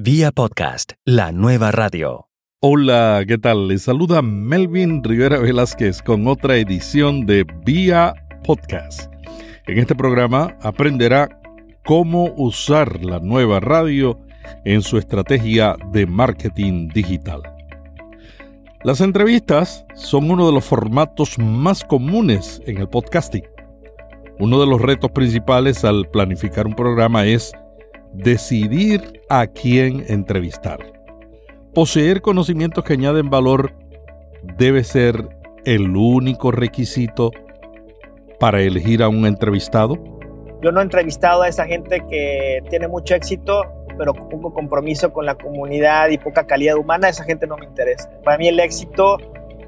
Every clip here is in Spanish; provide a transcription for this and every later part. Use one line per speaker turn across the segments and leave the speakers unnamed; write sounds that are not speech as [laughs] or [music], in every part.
Vía podcast, la nueva radio.
Hola, ¿qué tal? Les saluda Melvin Rivera Velázquez con otra edición de Vía Podcast. En este programa aprenderá cómo usar la nueva radio en su estrategia de marketing digital. Las entrevistas son uno de los formatos más comunes en el podcasting. Uno de los retos principales al planificar un programa es decidir a quién entrevistar. Poseer conocimientos que añaden valor debe ser el único requisito para elegir a un entrevistado.
Yo no he entrevistado a esa gente que tiene mucho éxito, pero poco compromiso con la comunidad y poca calidad humana. Esa gente no me interesa. Para mí el éxito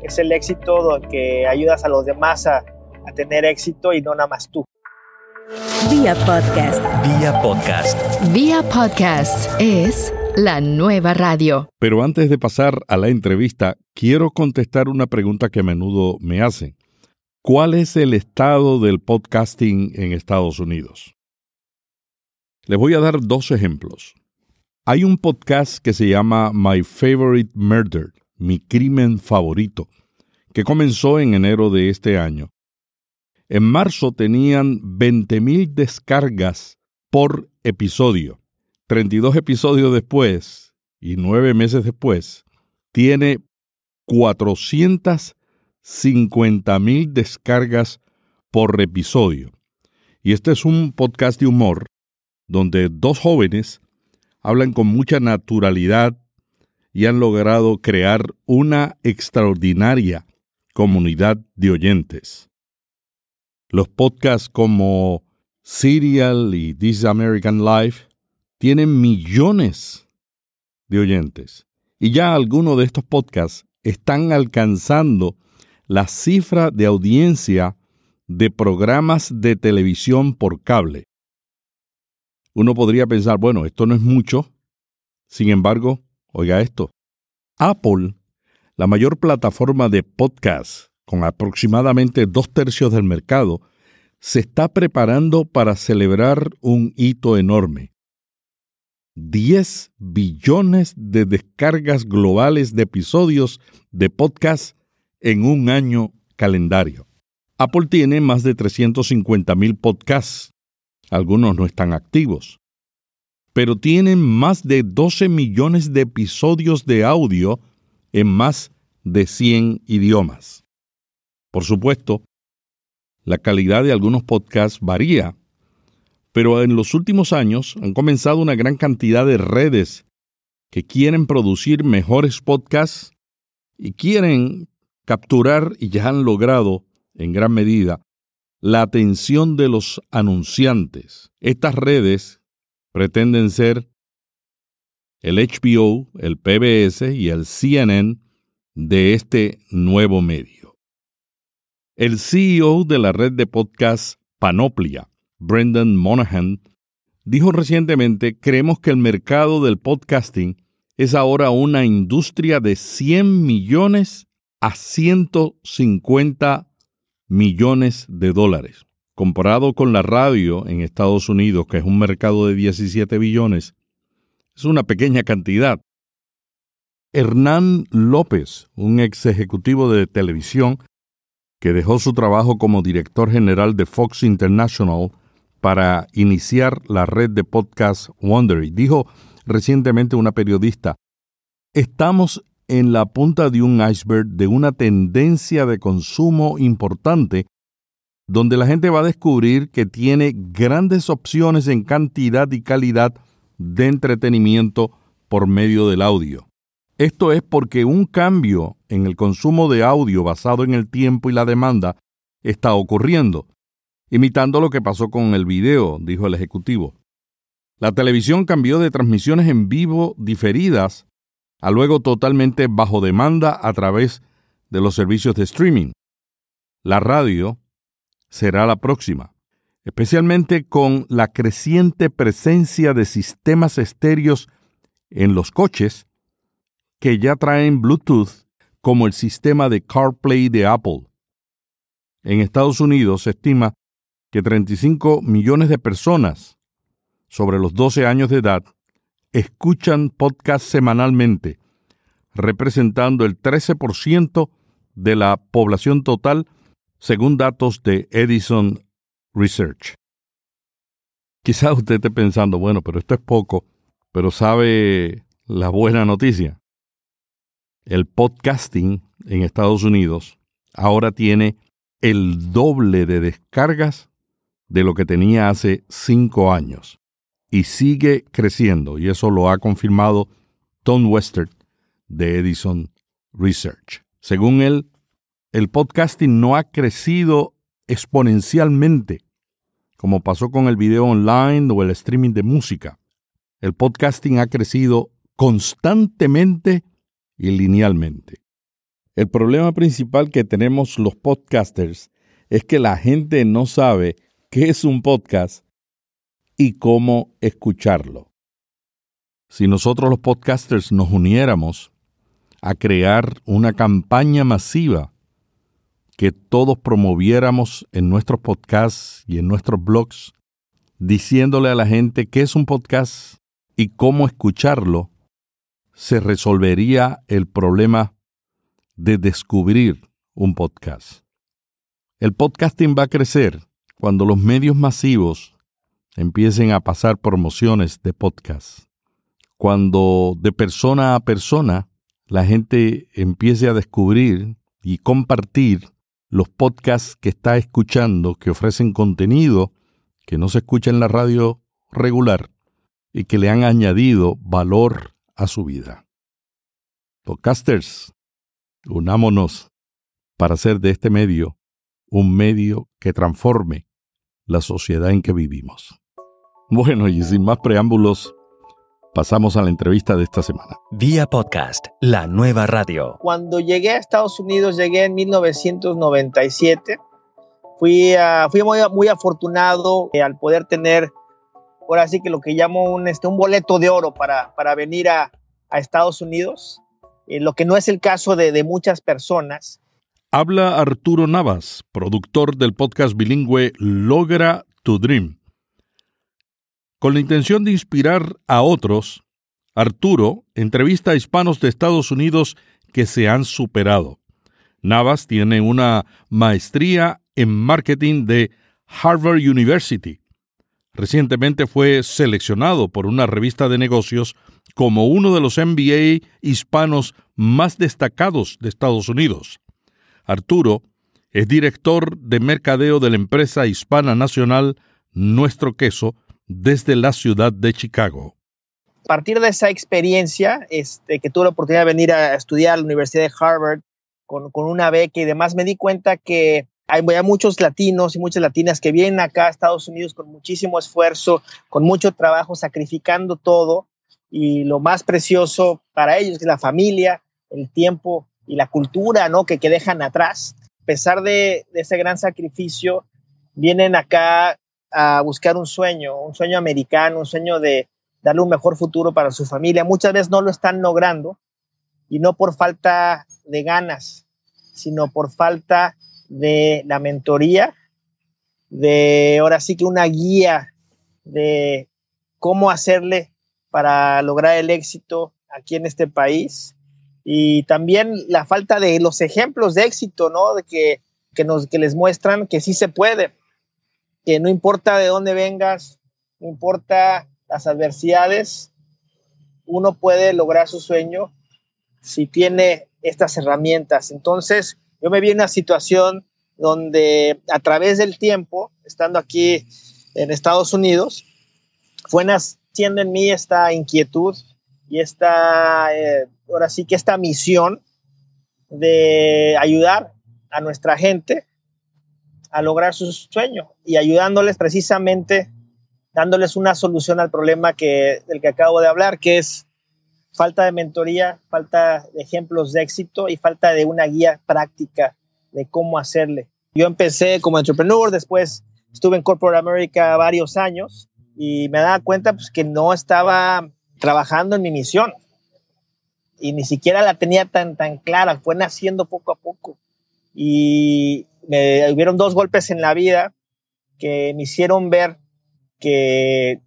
es el éxito que ayudas a los demás a, a tener éxito y no nada más tú.
Vía podcast. Vía podcast.
Vía podcast es la nueva radio.
Pero antes de pasar a la entrevista, quiero contestar una pregunta que a menudo me hacen. ¿Cuál es el estado del podcasting en Estados Unidos? Les voy a dar dos ejemplos. Hay un podcast que se llama My Favorite Murder, mi crimen favorito, que comenzó en enero de este año en marzo tenían 20.000 descargas por episodio. 32 episodios después y 9 meses después, tiene 450.000 descargas por episodio. Y este es un podcast de humor donde dos jóvenes hablan con mucha naturalidad y han logrado crear una extraordinaria comunidad de oyentes. Los podcasts como Serial y This American Life tienen millones de oyentes. Y ya algunos de estos podcasts están alcanzando la cifra de audiencia de programas de televisión por cable. Uno podría pensar, bueno, esto no es mucho. Sin embargo, oiga esto. Apple, la mayor plataforma de podcasts con aproximadamente dos tercios del mercado, se está preparando para celebrar un hito enorme. 10 billones de descargas globales de episodios de podcast en un año calendario. Apple tiene más de 350 mil podcasts. Algunos no están activos. Pero tienen más de 12 millones de episodios de audio en más de 100 idiomas. Por supuesto, la calidad de algunos podcasts varía, pero en los últimos años han comenzado una gran cantidad de redes que quieren producir mejores podcasts y quieren capturar y ya han logrado en gran medida la atención de los anunciantes. Estas redes pretenden ser el HBO, el PBS y el CNN de este nuevo medio. El CEO de la red de podcast Panoplia, Brendan Monahan, dijo recientemente, creemos que el mercado del podcasting es ahora una industria de 100 millones a 150 millones de dólares. Comparado con la radio en Estados Unidos, que es un mercado de 17 billones, es una pequeña cantidad. Hernán López, un ex ejecutivo de televisión, que dejó su trabajo como director general de Fox International para iniciar la red de podcast Wondery. Dijo recientemente una periodista, estamos en la punta de un iceberg de una tendencia de consumo importante donde la gente va a descubrir que tiene grandes opciones en cantidad y calidad de entretenimiento por medio del audio. Esto es porque un cambio en el consumo de audio basado en el tiempo y la demanda está ocurriendo, imitando lo que pasó con el video, dijo el ejecutivo. La televisión cambió de transmisiones en vivo diferidas a luego totalmente bajo demanda a través de los servicios de streaming. La radio será la próxima, especialmente con la creciente presencia de sistemas estéreos en los coches que ya traen Bluetooth como el sistema de CarPlay de Apple. En Estados Unidos se estima que 35 millones de personas sobre los 12 años de edad escuchan podcast semanalmente, representando el 13% de la población total, según datos de Edison Research. Quizás usted esté pensando, bueno, pero esto es poco, pero sabe la buena noticia. El podcasting en Estados Unidos ahora tiene el doble de descargas de lo que tenía hace cinco años y sigue creciendo, y eso lo ha confirmado Tom Western de Edison Research. Según él, el podcasting no ha crecido exponencialmente, como pasó con el video online o el streaming de música. El podcasting ha crecido constantemente y linealmente. El problema principal que tenemos los podcasters es que la gente no sabe qué es un podcast y cómo escucharlo. Si nosotros los podcasters nos uniéramos a crear una campaña masiva que todos promoviéramos en nuestros podcasts y en nuestros blogs, diciéndole a la gente qué es un podcast y cómo escucharlo, se resolvería el problema de descubrir un podcast. El podcasting va a crecer cuando los medios masivos empiecen a pasar promociones de podcast. Cuando de persona a persona la gente empiece a descubrir y compartir los podcasts que está escuchando, que ofrecen contenido que no se escucha en la radio regular y que le han añadido valor a su vida. Podcasters, unámonos para hacer de este medio un medio que transforme la sociedad en que vivimos. Bueno, y sin más preámbulos, pasamos a la entrevista de esta semana.
Vía podcast, la nueva radio.
Cuando llegué a Estados Unidos, llegué en 1997. Fui, fui muy, muy afortunado eh, al poder tener, ahora sí que lo que llamo un, este, un boleto de oro para, para venir a, a Estados Unidos, eh, lo que no es el caso de, de muchas personas.
Habla Arturo Navas, productor del podcast bilingüe Logra tu Dream con la intención de inspirar a otros, Arturo entrevista a hispanos de Estados Unidos que se han superado. Navas tiene una maestría en marketing de Harvard University. Recientemente fue seleccionado por una revista de negocios como uno de los MBA hispanos más destacados de Estados Unidos. Arturo es director de mercadeo de la empresa hispana nacional Nuestro Queso, desde la ciudad de Chicago.
A partir de esa experiencia, este, que tuve la oportunidad de venir a estudiar a la Universidad de Harvard con, con una beca y demás, me di cuenta que hay, muchos latinos y muchas latinas que vienen acá a Estados Unidos con muchísimo esfuerzo, con mucho trabajo, sacrificando todo y lo más precioso para ellos es la familia, el tiempo y la cultura ¿no? que, que dejan atrás. A pesar de, de ese gran sacrificio, vienen acá a buscar un sueño, un sueño americano, un sueño de darle un mejor futuro para su familia. Muchas veces no lo están logrando y no por falta de ganas, sino por falta de la mentoría, de ahora sí que una guía de cómo hacerle para lograr el éxito aquí en este país y también la falta de los ejemplos de éxito, ¿no? De que, que, nos, que les muestran que sí se puede que no importa de dónde vengas, no importa las adversidades, uno puede lograr su sueño si tiene estas herramientas. Entonces, yo me vi en una situación donde a través del tiempo, estando aquí en Estados Unidos, fue naciendo en mí esta inquietud y esta, eh, ahora sí que esta misión de ayudar a nuestra gente a lograr su sueño y ayudándoles precisamente, dándoles una solución al problema que, del que acabo de hablar, que es falta de mentoría, falta de ejemplos de éxito y falta de una guía práctica de cómo hacerle. Yo empecé como entrepreneur, después estuve en Corporate America varios años y me daba cuenta pues, que no estaba trabajando en mi misión y ni siquiera la tenía tan, tan clara, fue naciendo poco a poco. Y me hubieron dos golpes en la vida que me hicieron ver que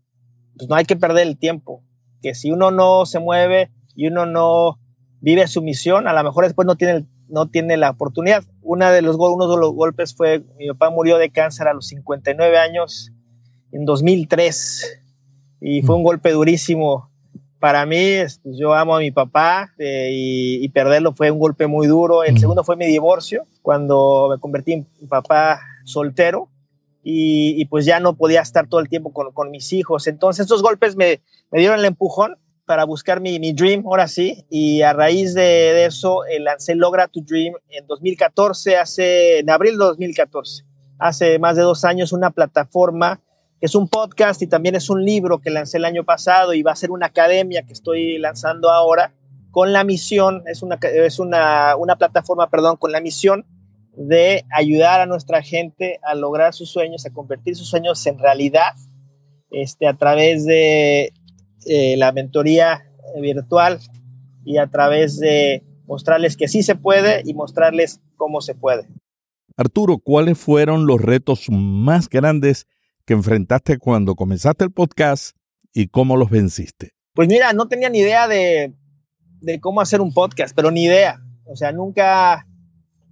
pues, no hay que perder el tiempo, que si uno no se mueve y uno no vive su misión, a lo mejor después no tiene, no tiene la oportunidad. Una de los, uno de los golpes fue, mi papá murió de cáncer a los 59 años en 2003 y fue un golpe durísimo para mí. Este, yo amo a mi papá eh, y, perderlo fue un golpe muy duro. El segundo fue mi divorcio, cuando me convertí en papá soltero y, pues ya no podía estar todo el tiempo con, mis hijos. Entonces estos golpes me, dieron el empujón para buscar mi, dream, ahora sí, y a raíz de, de eso eh, lancé Logra tu Dream en 2014, hace, en abril de 2014, hace más de dos años, una plataforma que es un podcast y también es un libro que lancé el año pasado y va a ser una academia que estoy lanzando ahora con la misión, es una, es una, una plataforma, perdón, con la misión de ayudar a nuestra gente a lograr sus sueños, a convertir sus sueños en realidad, este, a través de eh, la mentoría virtual y a través de mostrarles que sí se puede y mostrarles cómo se puede.
Arturo, ¿cuáles fueron los retos más grandes que enfrentaste cuando comenzaste el podcast y cómo los venciste?
Pues mira, no tenía ni idea de, de cómo hacer un podcast, pero ni idea. O sea, nunca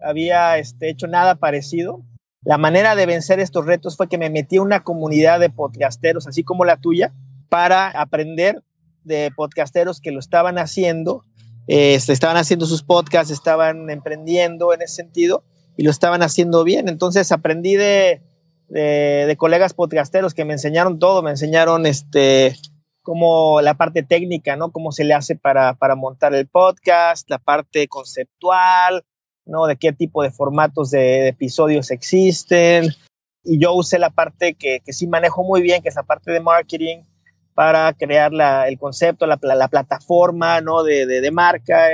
había este, hecho nada parecido. La manera de vencer estos retos fue que me metí en una comunidad de podcasteros, así como la tuya, para aprender de podcasteros que lo estaban haciendo, este, estaban haciendo sus podcasts, estaban emprendiendo en ese sentido y lo estaban haciendo bien. Entonces aprendí de, de, colegas podcasteros que me enseñaron todo, me enseñaron este, como la parte técnica, ¿no? Cómo se le hace para, para montar el podcast, la parte conceptual, ¿no? De qué tipo de formatos de, episodios existen. Y yo usé la parte que, que, sí manejo muy bien, que es la parte de marketing, para crear la, el concepto, la, la, plataforma, ¿no? De, de, de, marca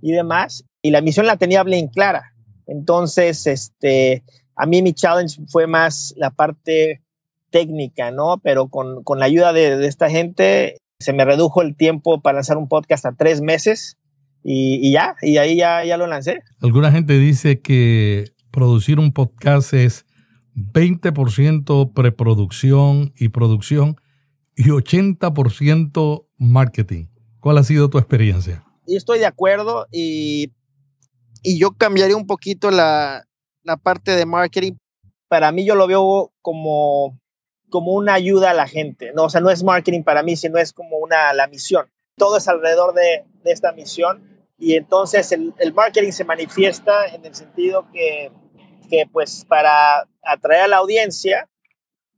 y demás. Y la misión la tenía bien clara. Entonces, este, a mí mi challenge fue más la parte técnica, ¿no? Pero con, con la ayuda de, de, esta gente se me redujo el tiempo para lanzar un podcast a tres meses y, ya, y ahí ya, ya lo lancé.
Alguna gente dice que producir un podcast es 20% preproducción y producción y 80% marketing. ¿Cuál ha sido tu experiencia?
Y estoy de acuerdo y, y yo cambiaría un poquito la, la, parte de marketing. Para mí yo lo veo como, como una ayuda a la gente, ¿no? O sea, no es marketing para mí, sino es como una, la misión. Todo es alrededor de, esta misión y entonces el, el, marketing se manifiesta en el sentido que, que, pues para atraer a la audiencia,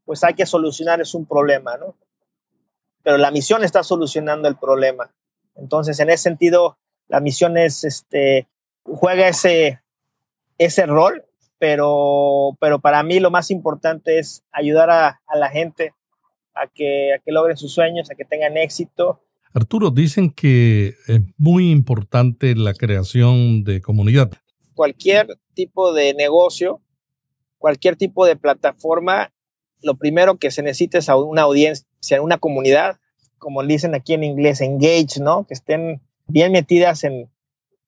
pues hay que solucionar es un problema, ¿no? Pero la misión está solucionando el problema. Entonces, en ese sentido, la misión es, este, juega ese, ese rol, pero, pero para mí lo más importante es ayudar a, a la gente a que, a que logren sus sueños, a que tengan éxito
Arturo, dicen que es muy importante la creación de comunidad.
Cualquier tipo de negocio, cualquier tipo de plataforma, lo primero que se necesita es una audiencia, una comunidad, como dicen aquí en inglés, engage, ¿no? Que estén bien metidas en,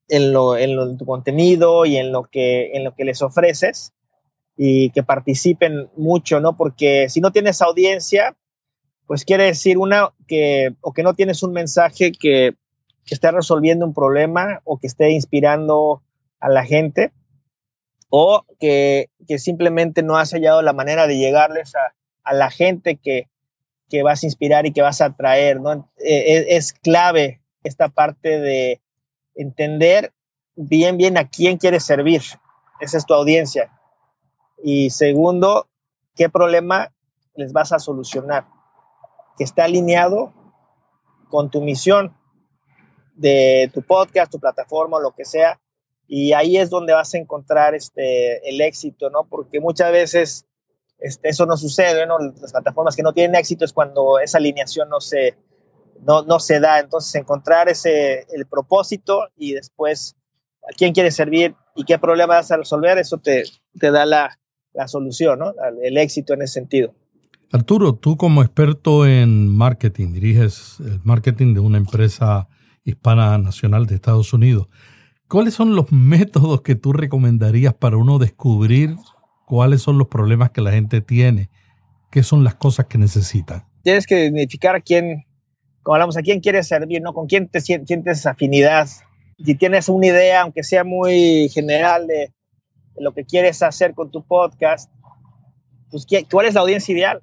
en, lo, en tu contenido y en lo, que, en lo que les ofreces y que participen mucho, ¿no? Porque si no tienes audiencia, pues quiere decir una que o que no tienes un mensaje que, que esté resolviendo un problema o que esté inspirando a la gente o que, que simplemente no has hallado la manera de llegarles a, a la gente que, que, vas a inspirar y que vas a atraer, ¿no? Es, e, es, clave esta parte de entender bien, bien a quién quieres servir. Esa es tu audiencia. Y segundo, qué problema les vas a solucionar que está alineado con tu misión de tu podcast, tu plataforma, lo que sea. Y ahí es donde vas a encontrar este, el éxito, ¿no? Porque muchas veces este, eso no sucede, ¿no? Las plataformas que no tienen éxito es cuando esa alineación no se, no, no se da. Entonces, encontrar ese, el propósito y después a quién quieres servir y qué problema vas a resolver, eso te, te da la, la solución, ¿no? El éxito en ese sentido.
Arturo, tú como experto en marketing, diriges el marketing de una empresa hispana nacional de Estados Unidos. ¿Cuáles son los métodos que tú recomendarías para uno descubrir cuáles son los problemas que la gente tiene? ¿Qué son las cosas que necesita?
Tienes que identificar a quién, como hablamos, ¿a quién quieres servir? ¿no? ¿Con quién te sientes afinidad? Si tienes una idea, aunque sea muy general, de, lo que quieres hacer con tu podcast, pues ¿cuál es la audiencia ideal?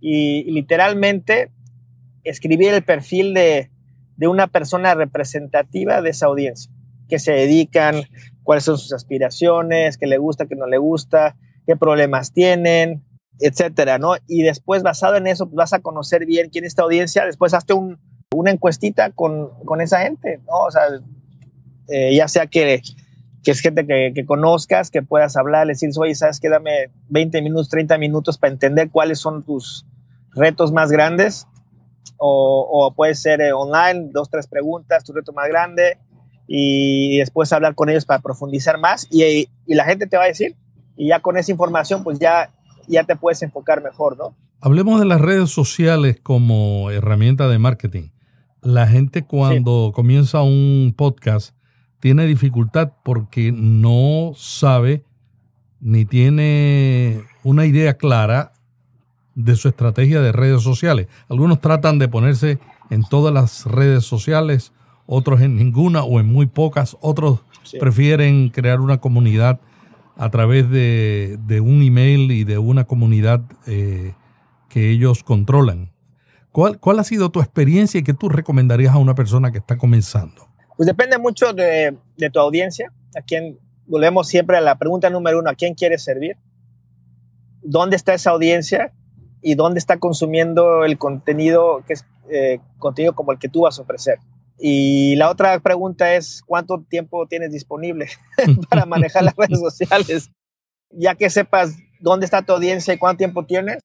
Y, literalmente escribir el perfil de, de una persona representativa de esa audiencia, que se dedican, cuáles son sus aspiraciones, qué le gusta, qué no le gusta, qué problemas tienen, etcétera, ¿no? Y después, basado en eso, vas a conocer bien quién es esta audiencia. Después, hazte un, una encuestita con, con, esa gente, ¿no? O sea, eh, ya sea que, que es gente que, que, conozcas, que puedas hablar, decir, oye, ¿sabes qué? Dame 20 minutos, 30 minutos para entender cuáles son tus retos más grandes. O, o puede ser eh, online, dos, tres preguntas, tu reto más grande, y después hablar con ellos para profundizar más. Y, y la gente te va a decir, y ya con esa información, pues ya ya te puedes enfocar mejor, ¿no?
Hablemos de las redes sociales como herramienta de marketing. La gente cuando comienza un podcast tiene dificultad porque no sabe ni tiene una idea clara de su estrategia de redes sociales. Algunos tratan de ponerse en todas las redes sociales, otros en ninguna o en muy pocas, otros prefieren crear una comunidad a través de, un email y de una comunidad eh, que ellos controlan. ¿Cuál, ¿Cuál ha sido tu experiencia y qué tú recomendarías a una persona que está comenzando?
Pues depende mucho de, tu audiencia, a quién, volvemos siempre a la pregunta número uno, ¿a quién quieres servir? ¿Dónde está esa audiencia? ¿Y dónde está consumiendo el contenido que es eh, contenido como el que tú vas a ofrecer? Y la otra pregunta es, ¿cuánto tiempo tienes disponible [laughs] para manejar las redes sociales? Ya que sepas dónde está tu audiencia y cuánto tiempo tienes.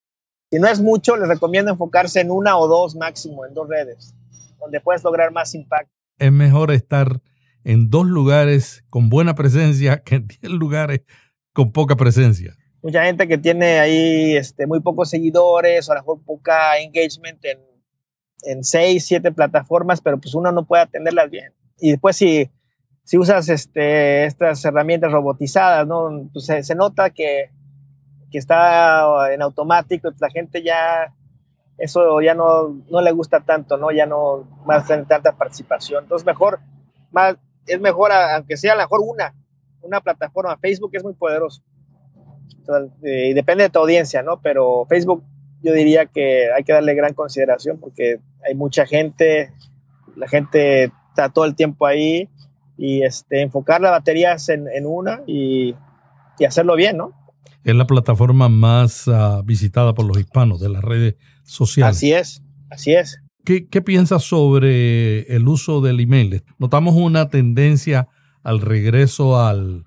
Si no es mucho, les recomiendo enfocarse en una o dos máximo, en dos redes, donde puedes lograr más impacto.
Es mejor estar en dos lugares con buena presencia [laughs] que en diez lugares con poca presencia.
Mucha gente que tiene ahí este, muy pocos seguidores o a lo mejor poca engagement en en seis, siete plataformas, pero pues uno no puede atenderlas bien. Y después si, si usas este, estas herramientas robotizadas, ¿no? Pues se, nota que, que, está en automático pues la gente ya, eso ya no, no le gusta tanto, ¿no? Ya no tener tanta participación. Entonces mejor, más, es mejor, aunque sea a lo mejor una, una plataforma. Facebook es muy poderoso. Eh, y depende de tu audiencia, ¿no? Pero Facebook yo diría que hay que darle gran consideración porque hay mucha gente, la gente está todo el tiempo ahí y este, enfocar las baterías en, una y, hacerlo bien, ¿no?
Es la plataforma más ah, visitada por los hispanos de las redes sociales.
Así es, así es.
¿Qué, ¿Qué, piensas sobre el uso del email? Notamos una tendencia al regreso al,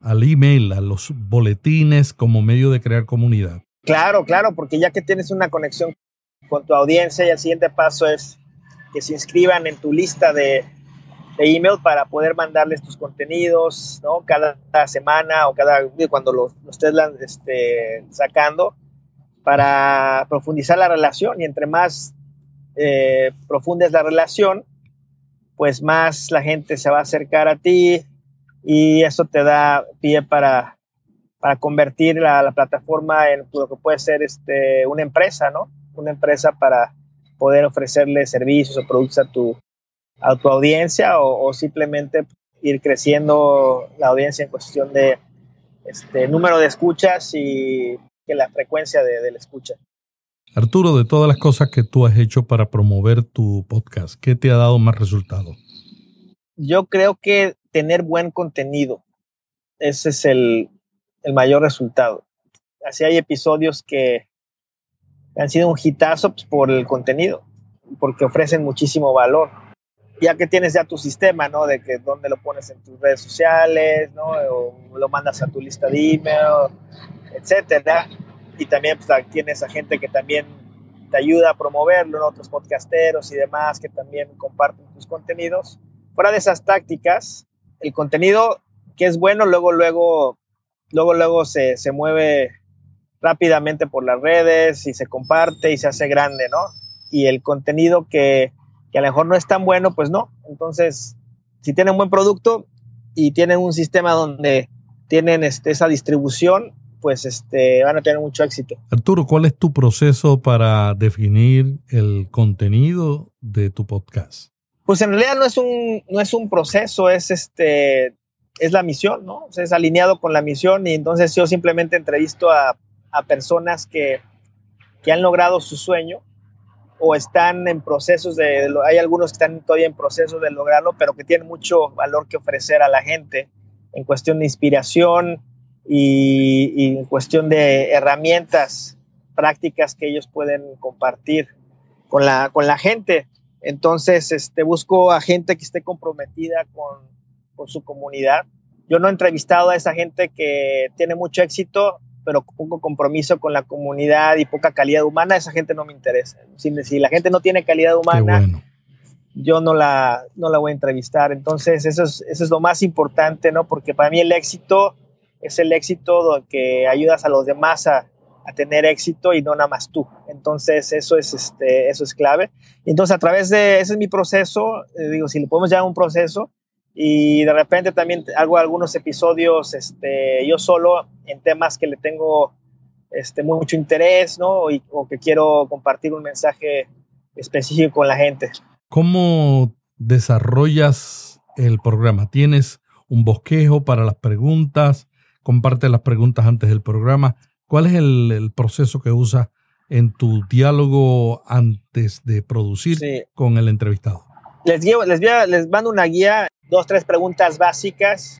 al email, a los boletines como medio de crear comunidad.
Claro, claro, porque ya que tienes una conexión con tu audiencia y el siguiente paso es que se inscriban en tu lista de, email para poder mandarles tus contenidos, ¿no? Cada, semana o cada, cuando los, estés este, sacando para profundizar la relación y entre más eh, profundes la relación, pues más la gente se va a acercar a ti y eso te da pie para para convertir la, plataforma en lo que puede ser este, una empresa, ¿no? Una empresa para poder ofrecerle servicios o productos a tu, a tu audiencia o, simplemente ir creciendo la audiencia en cuestión de este, número de escuchas y que la frecuencia de, de la escucha.
Arturo, de todas las cosas que tú has hecho para promover tu podcast, ¿qué te ha dado más resultado?
Yo creo que tener buen contenido, ese es el, el mayor resultado. Así hay episodios que han sido un hitazo pues, por el contenido, porque ofrecen muchísimo valor. Ya que tienes ya tu sistema, ¿no? De que dónde lo pones en tus redes sociales, ¿no? O lo mandas a tu lista de email, etcétera. Y también pues, tienes a gente que también te ayuda a promoverlo, otros podcasteros y demás que también comparten tus contenidos. Fuera de esas tácticas, el contenido que es bueno, luego, luego luego, luego se, se mueve rápidamente por las redes y se comparte y se hace grande, ¿no? Y el contenido que, que a lo mejor no es tan bueno, pues no. Entonces, si tienen un buen producto y tienen un sistema donde tienen este, esa distribución, pues este, van a tener mucho éxito.
Arturo, ¿cuál es tu proceso para definir el contenido de tu podcast?
Pues en realidad no es un, no es un proceso, es, este, es la misión, ¿no? O sea, es alineado con la misión y entonces yo simplemente entrevisto a, a personas que, que han logrado su sueño o están en procesos de, hay algunos que están todavía en proceso de lograrlo, pero que tienen mucho valor que ofrecer a la gente en cuestión de inspiración y, en cuestión de herramientas prácticas que ellos pueden compartir con la, con la gente. Entonces, este, busco a gente que esté comprometida con, con su comunidad. Yo no he entrevistado a esa gente que tiene mucho éxito pero poco compromiso con la comunidad y poca calidad humana, esa gente no me interesa. Si, si la gente no tiene calidad humana, yo no la, no la voy a entrevistar. Entonces, eso es, eso es lo más importante, ¿no? Porque para mí el éxito es el éxito que ayudas a los demás a, a tener éxito y no nada más tú. Entonces, eso es, este, eso es clave. Entonces, a través de, ese es mi proceso, eh, digo, si le podemos llamar un proceso, y de repente también hago algunos episodios este, yo solo en temas que le tengo este, mucho interés, ¿no? Y, o que quiero compartir un mensaje específico con la gente.
¿Cómo desarrollas el programa? ¿Tienes un bosquejo para las preguntas? ¿Comparte las preguntas antes del programa? ¿Cuál es el, proceso que usas en tu diálogo antes de producir con el entrevistado?
Les, les, les mando una guía dos, tres preguntas básicas,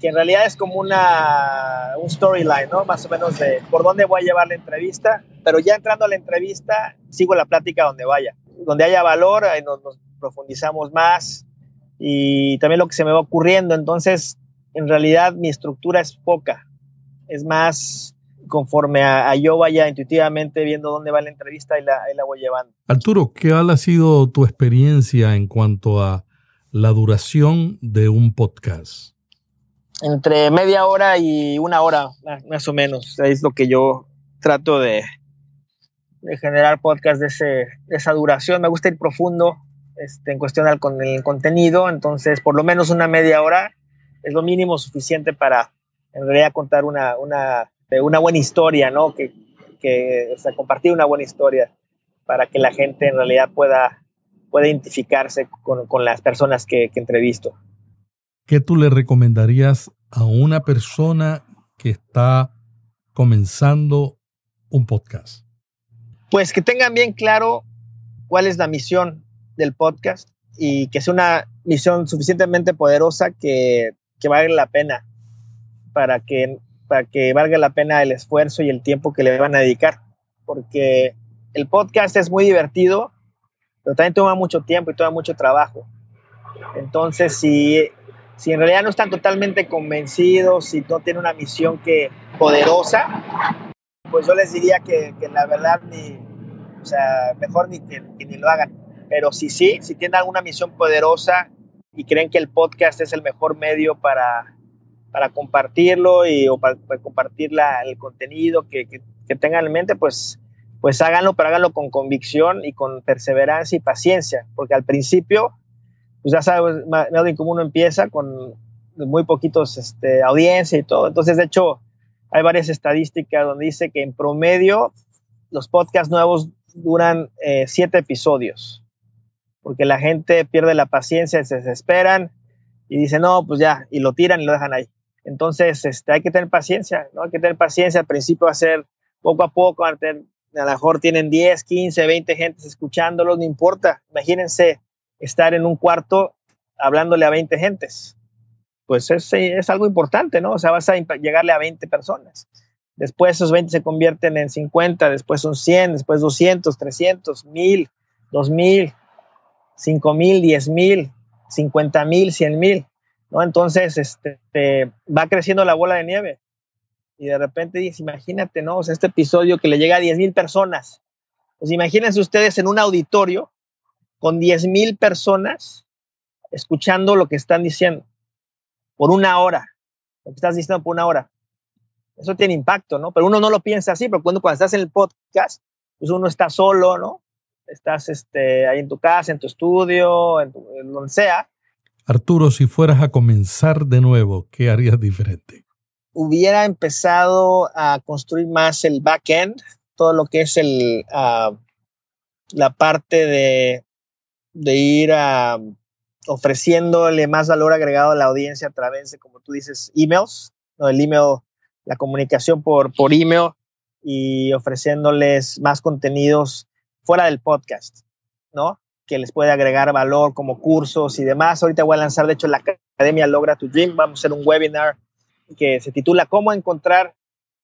que en realidad es como una, un storyline, ¿no? Más o menos de por dónde voy a llevar la entrevista, pero ya entrando a la entrevista, sigo la plática donde vaya. Donde haya valor, ahí nos, profundizamos más y también lo que se me va ocurriendo. Entonces, en realidad mi estructura es poca, es más conforme a, yo vaya intuitivamente viendo dónde va la entrevista y la, y la voy llevando.
Arturo, ¿qué ha sido tu experiencia en cuanto a la duración de un podcast?
Entre media hora y una hora, más o menos. Es lo que yo trato de, generar podcast de, ese, de esa duración. Me gusta ir profundo este, en cuestión al, con el contenido, entonces por lo menos una media hora es lo mínimo suficiente para en realidad contar una, una, una buena historia, ¿no? Que, que o sea, compartir una buena historia para que la gente en realidad pueda puede identificarse con, las personas que, que entrevisto.
¿Qué tú le recomendarías a una persona que está comenzando un podcast?
Pues que tengan bien claro cuál es la misión del podcast y que sea una misión suficientemente poderosa que, que valga la pena para que, para que valga la pena el esfuerzo y el tiempo que le van a dedicar. Porque el podcast es muy divertido, pero también toma mucho tiempo y toma mucho trabajo. Entonces, si, si en realidad no están totalmente convencidos, si no tienen una misión que poderosa, pues yo les diría que, que la verdad ni, o sea, mejor ni que, ni lo hagan. Pero si sí, si tienen alguna misión poderosa y creen que el podcast es el mejor medio para, para compartirlo y, o para, compartir la, el contenido que, que, que tengan en mente, pues pues háganlo, pero háganlo con convicción y con perseverancia y paciencia, porque al principio, pues ya sabes, Melvin, cómo uno empieza con muy poquitos este, audiencia y todo. Entonces, de hecho, hay varias estadísticas donde dice que en promedio los podcasts nuevos duran eh, siete episodios, porque la gente pierde la paciencia, se desesperan y dicen, no, pues ya, y lo tiran y lo dejan ahí. Entonces, este, hay que tener paciencia, ¿no? Hay que tener paciencia. Al principio hacer poco a poco, tener a lo mejor tienen 10, 15, 20 gentes escuchándolos, no importa. Imagínense estar en un cuarto hablándole a 20 gentes. Pues es, es algo importante, ¿no? O sea, vas a llegarle a 20 personas. Después esos 20 se convierten en 50, después son 100, después 200, 300, 1000, 2000, 5000, 10000, 50000, 100000, ¿no? Entonces, este, va creciendo la bola de nieve y de repente dices, imagínate, ¿no? O sea, este episodio que le llega a 10 mil personas. Pues imagínense ustedes en un auditorio con 10 mil personas escuchando lo que están diciendo por una hora, lo que estás diciendo por una hora. Eso tiene impacto, ¿no? Pero uno no lo piensa así, pero cuando, cuando estás en el podcast, pues uno está solo, ¿no? Estás este, ahí en tu casa, en tu estudio, en, en donde sea.
Arturo, si fueras a comenzar de nuevo, ¿qué harías diferente?
Hubiera empezado a construir más el back-end, todo lo que es el, uh, la parte de, de ir a, ofreciéndole más valor agregado a la audiencia a través de, como tú dices, emails, ¿no? el email, la comunicación por, por email y ofreciéndoles más contenidos fuera del podcast, ¿no? Que les puede agregar valor como cursos y demás. Ahorita voy a lanzar, de hecho, la Academia Logra tu Dream. Vamos a hacer un webinar que se titula ¿Cómo encontrar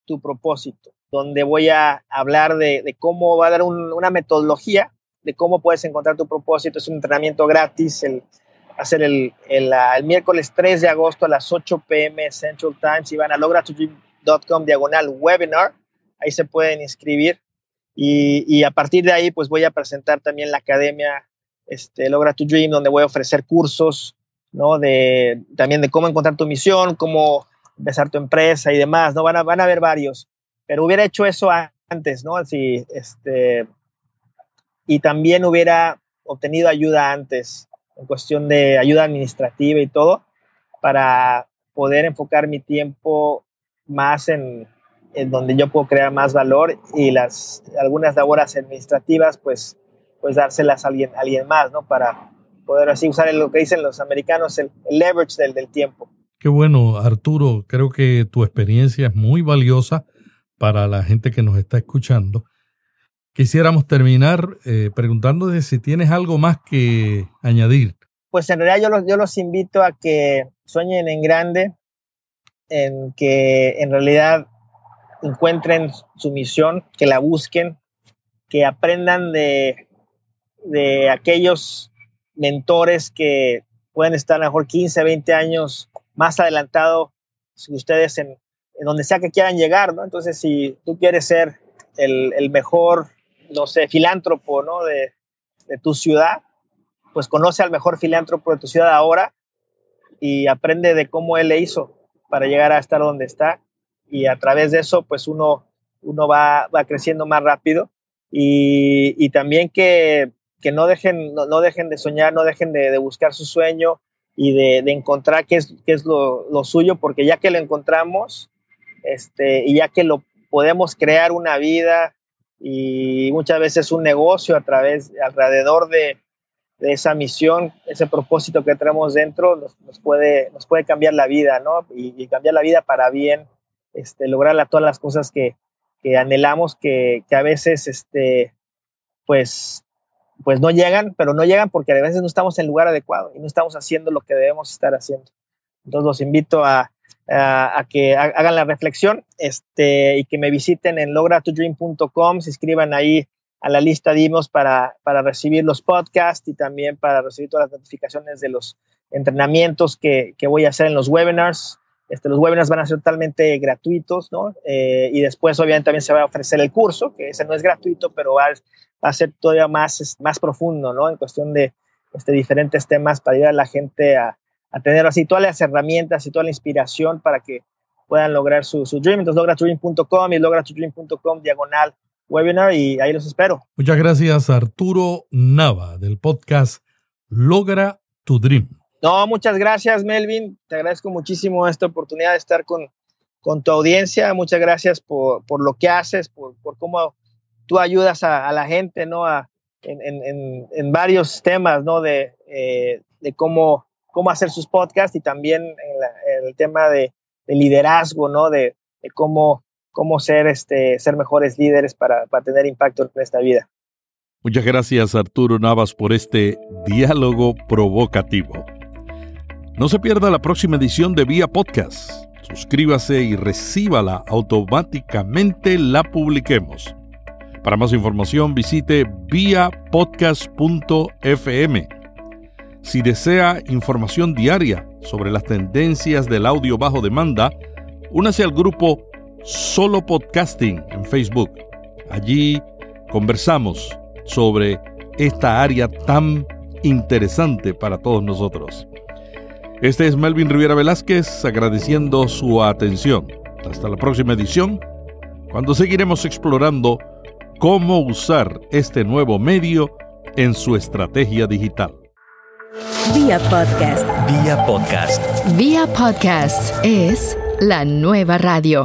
tu propósito? Donde voy a hablar de, cómo va a dar un, una metodología de cómo puedes encontrar tu propósito. Es un entrenamiento gratis. El, hacer el, el, el, miércoles 3 de agosto a las 8 pm Central Time. Si van a logratudream.com diagonal webinar, ahí se pueden inscribir. Y, y, a partir de ahí, pues voy a presentar también la academia este, Logra tu Dream, donde voy a ofrecer cursos, ¿no? De, también de cómo encontrar tu misión, cómo empezar tu empresa y demás, ¿no? Van a, van a haber varios. Pero hubiera hecho eso antes, ¿no? Así, este, y también hubiera obtenido ayuda antes en cuestión de ayuda administrativa y todo, para poder enfocar mi tiempo más en, en donde yo puedo crear más valor y las algunas labores administrativas, pues, pues dárselas a alguien, a alguien más, ¿no? Para poder así usar lo que dicen los americanos, el, el leverage del, del tiempo.
Qué bueno, Arturo. Creo que tu experiencia es muy valiosa para la gente que nos está escuchando. Quisiéramos terminar eh, preguntándote si tienes algo más que añadir.
Pues en realidad yo los, invito a que sueñen en grande, en que en realidad encuentren su misión, que la busquen, que aprendan de, de aquellos mentores que pueden estar a lo mejor 15, 20 años más adelantado que ustedes en, en, donde sea que quieran llegar, ¿no? Entonces, si tú quieres ser el, el mejor no sé, filántropo, ¿no? De, de, tu ciudad, pues conoce al mejor filántropo de tu ciudad ahora y aprende de cómo él le hizo para llegar a estar donde está y a través de eso, pues uno, uno va, va creciendo más rápido y, y también que, que, no, dejen, no, no, dejen de soñar, no dejen de, de buscar su sueño y de, de, encontrar qué es, qué es lo, lo, suyo, porque ya que lo encontramos este, y ya que lo podemos crear una vida, y muchas veces un negocio a través, alrededor de, de esa misión, ese propósito que tenemos dentro, nos, nos, puede, nos puede cambiar la vida, ¿no? Y, y, cambiar la vida para bien, este, lograr todas las cosas que, que anhelamos, que, que, a veces, este, pues, pues no llegan, pero no llegan porque a veces no estamos en lugar adecuado y no estamos haciendo lo que debemos estar haciendo. Entonces los invito a, a, que hagan la reflexión este, y que me visiten en logratodream.com, se inscriban ahí a la lista de emails para, para recibir los podcasts y también para recibir todas las notificaciones de los entrenamientos que, que voy a hacer en los webinars. Este, los webinars van a ser totalmente gratuitos, ¿no? Eh, y después, obviamente, también se va a ofrecer el curso, que ese no es gratuito, pero va, va a ser todavía más, más profundo, ¿no? En cuestión de este, diferentes temas para ayudar a la gente a, a tener así todas las herramientas y toda la inspiración para que puedan lograr su, su dream. Entonces, logratudream.com y logratudream.com diagonal webinar y ahí los espero.
Muchas gracias, Arturo Nava, del podcast Logra tu Dream.
No, muchas gracias, Melvin. Te agradezco muchísimo esta oportunidad de estar con, con tu audiencia. Muchas gracias por, por lo que haces, por, por cómo tú ayudas a, la gente, ¿no? A, en, varios temas, ¿no? De, eh, de cómo cómo hacer sus podcasts y también en el tema de, de, liderazgo, ¿no? De, de, cómo, cómo ser, este, ser mejores líderes para, para tener impacto en esta vida.
Muchas gracias Arturo Navas por este diálogo provocativo. No se pierda la próxima edición de Vía Podcast. Suscríbase y recíbala automáticamente la publiquemos. Para más información visite viapodcast.fm si desea información diaria sobre las tendencias del audio bajo demanda, únase al grupo Solo Podcasting en Facebook. Allí conversamos sobre esta área tan interesante para todos nosotros. Este es Melvin Rivera Velázquez agradeciendo su atención. Hasta la próxima edición, cuando seguiremos explorando cómo usar este nuevo medio en su estrategia digital.
Vía Podcast.
Vía Podcast.
Vía Podcast es la nueva radio.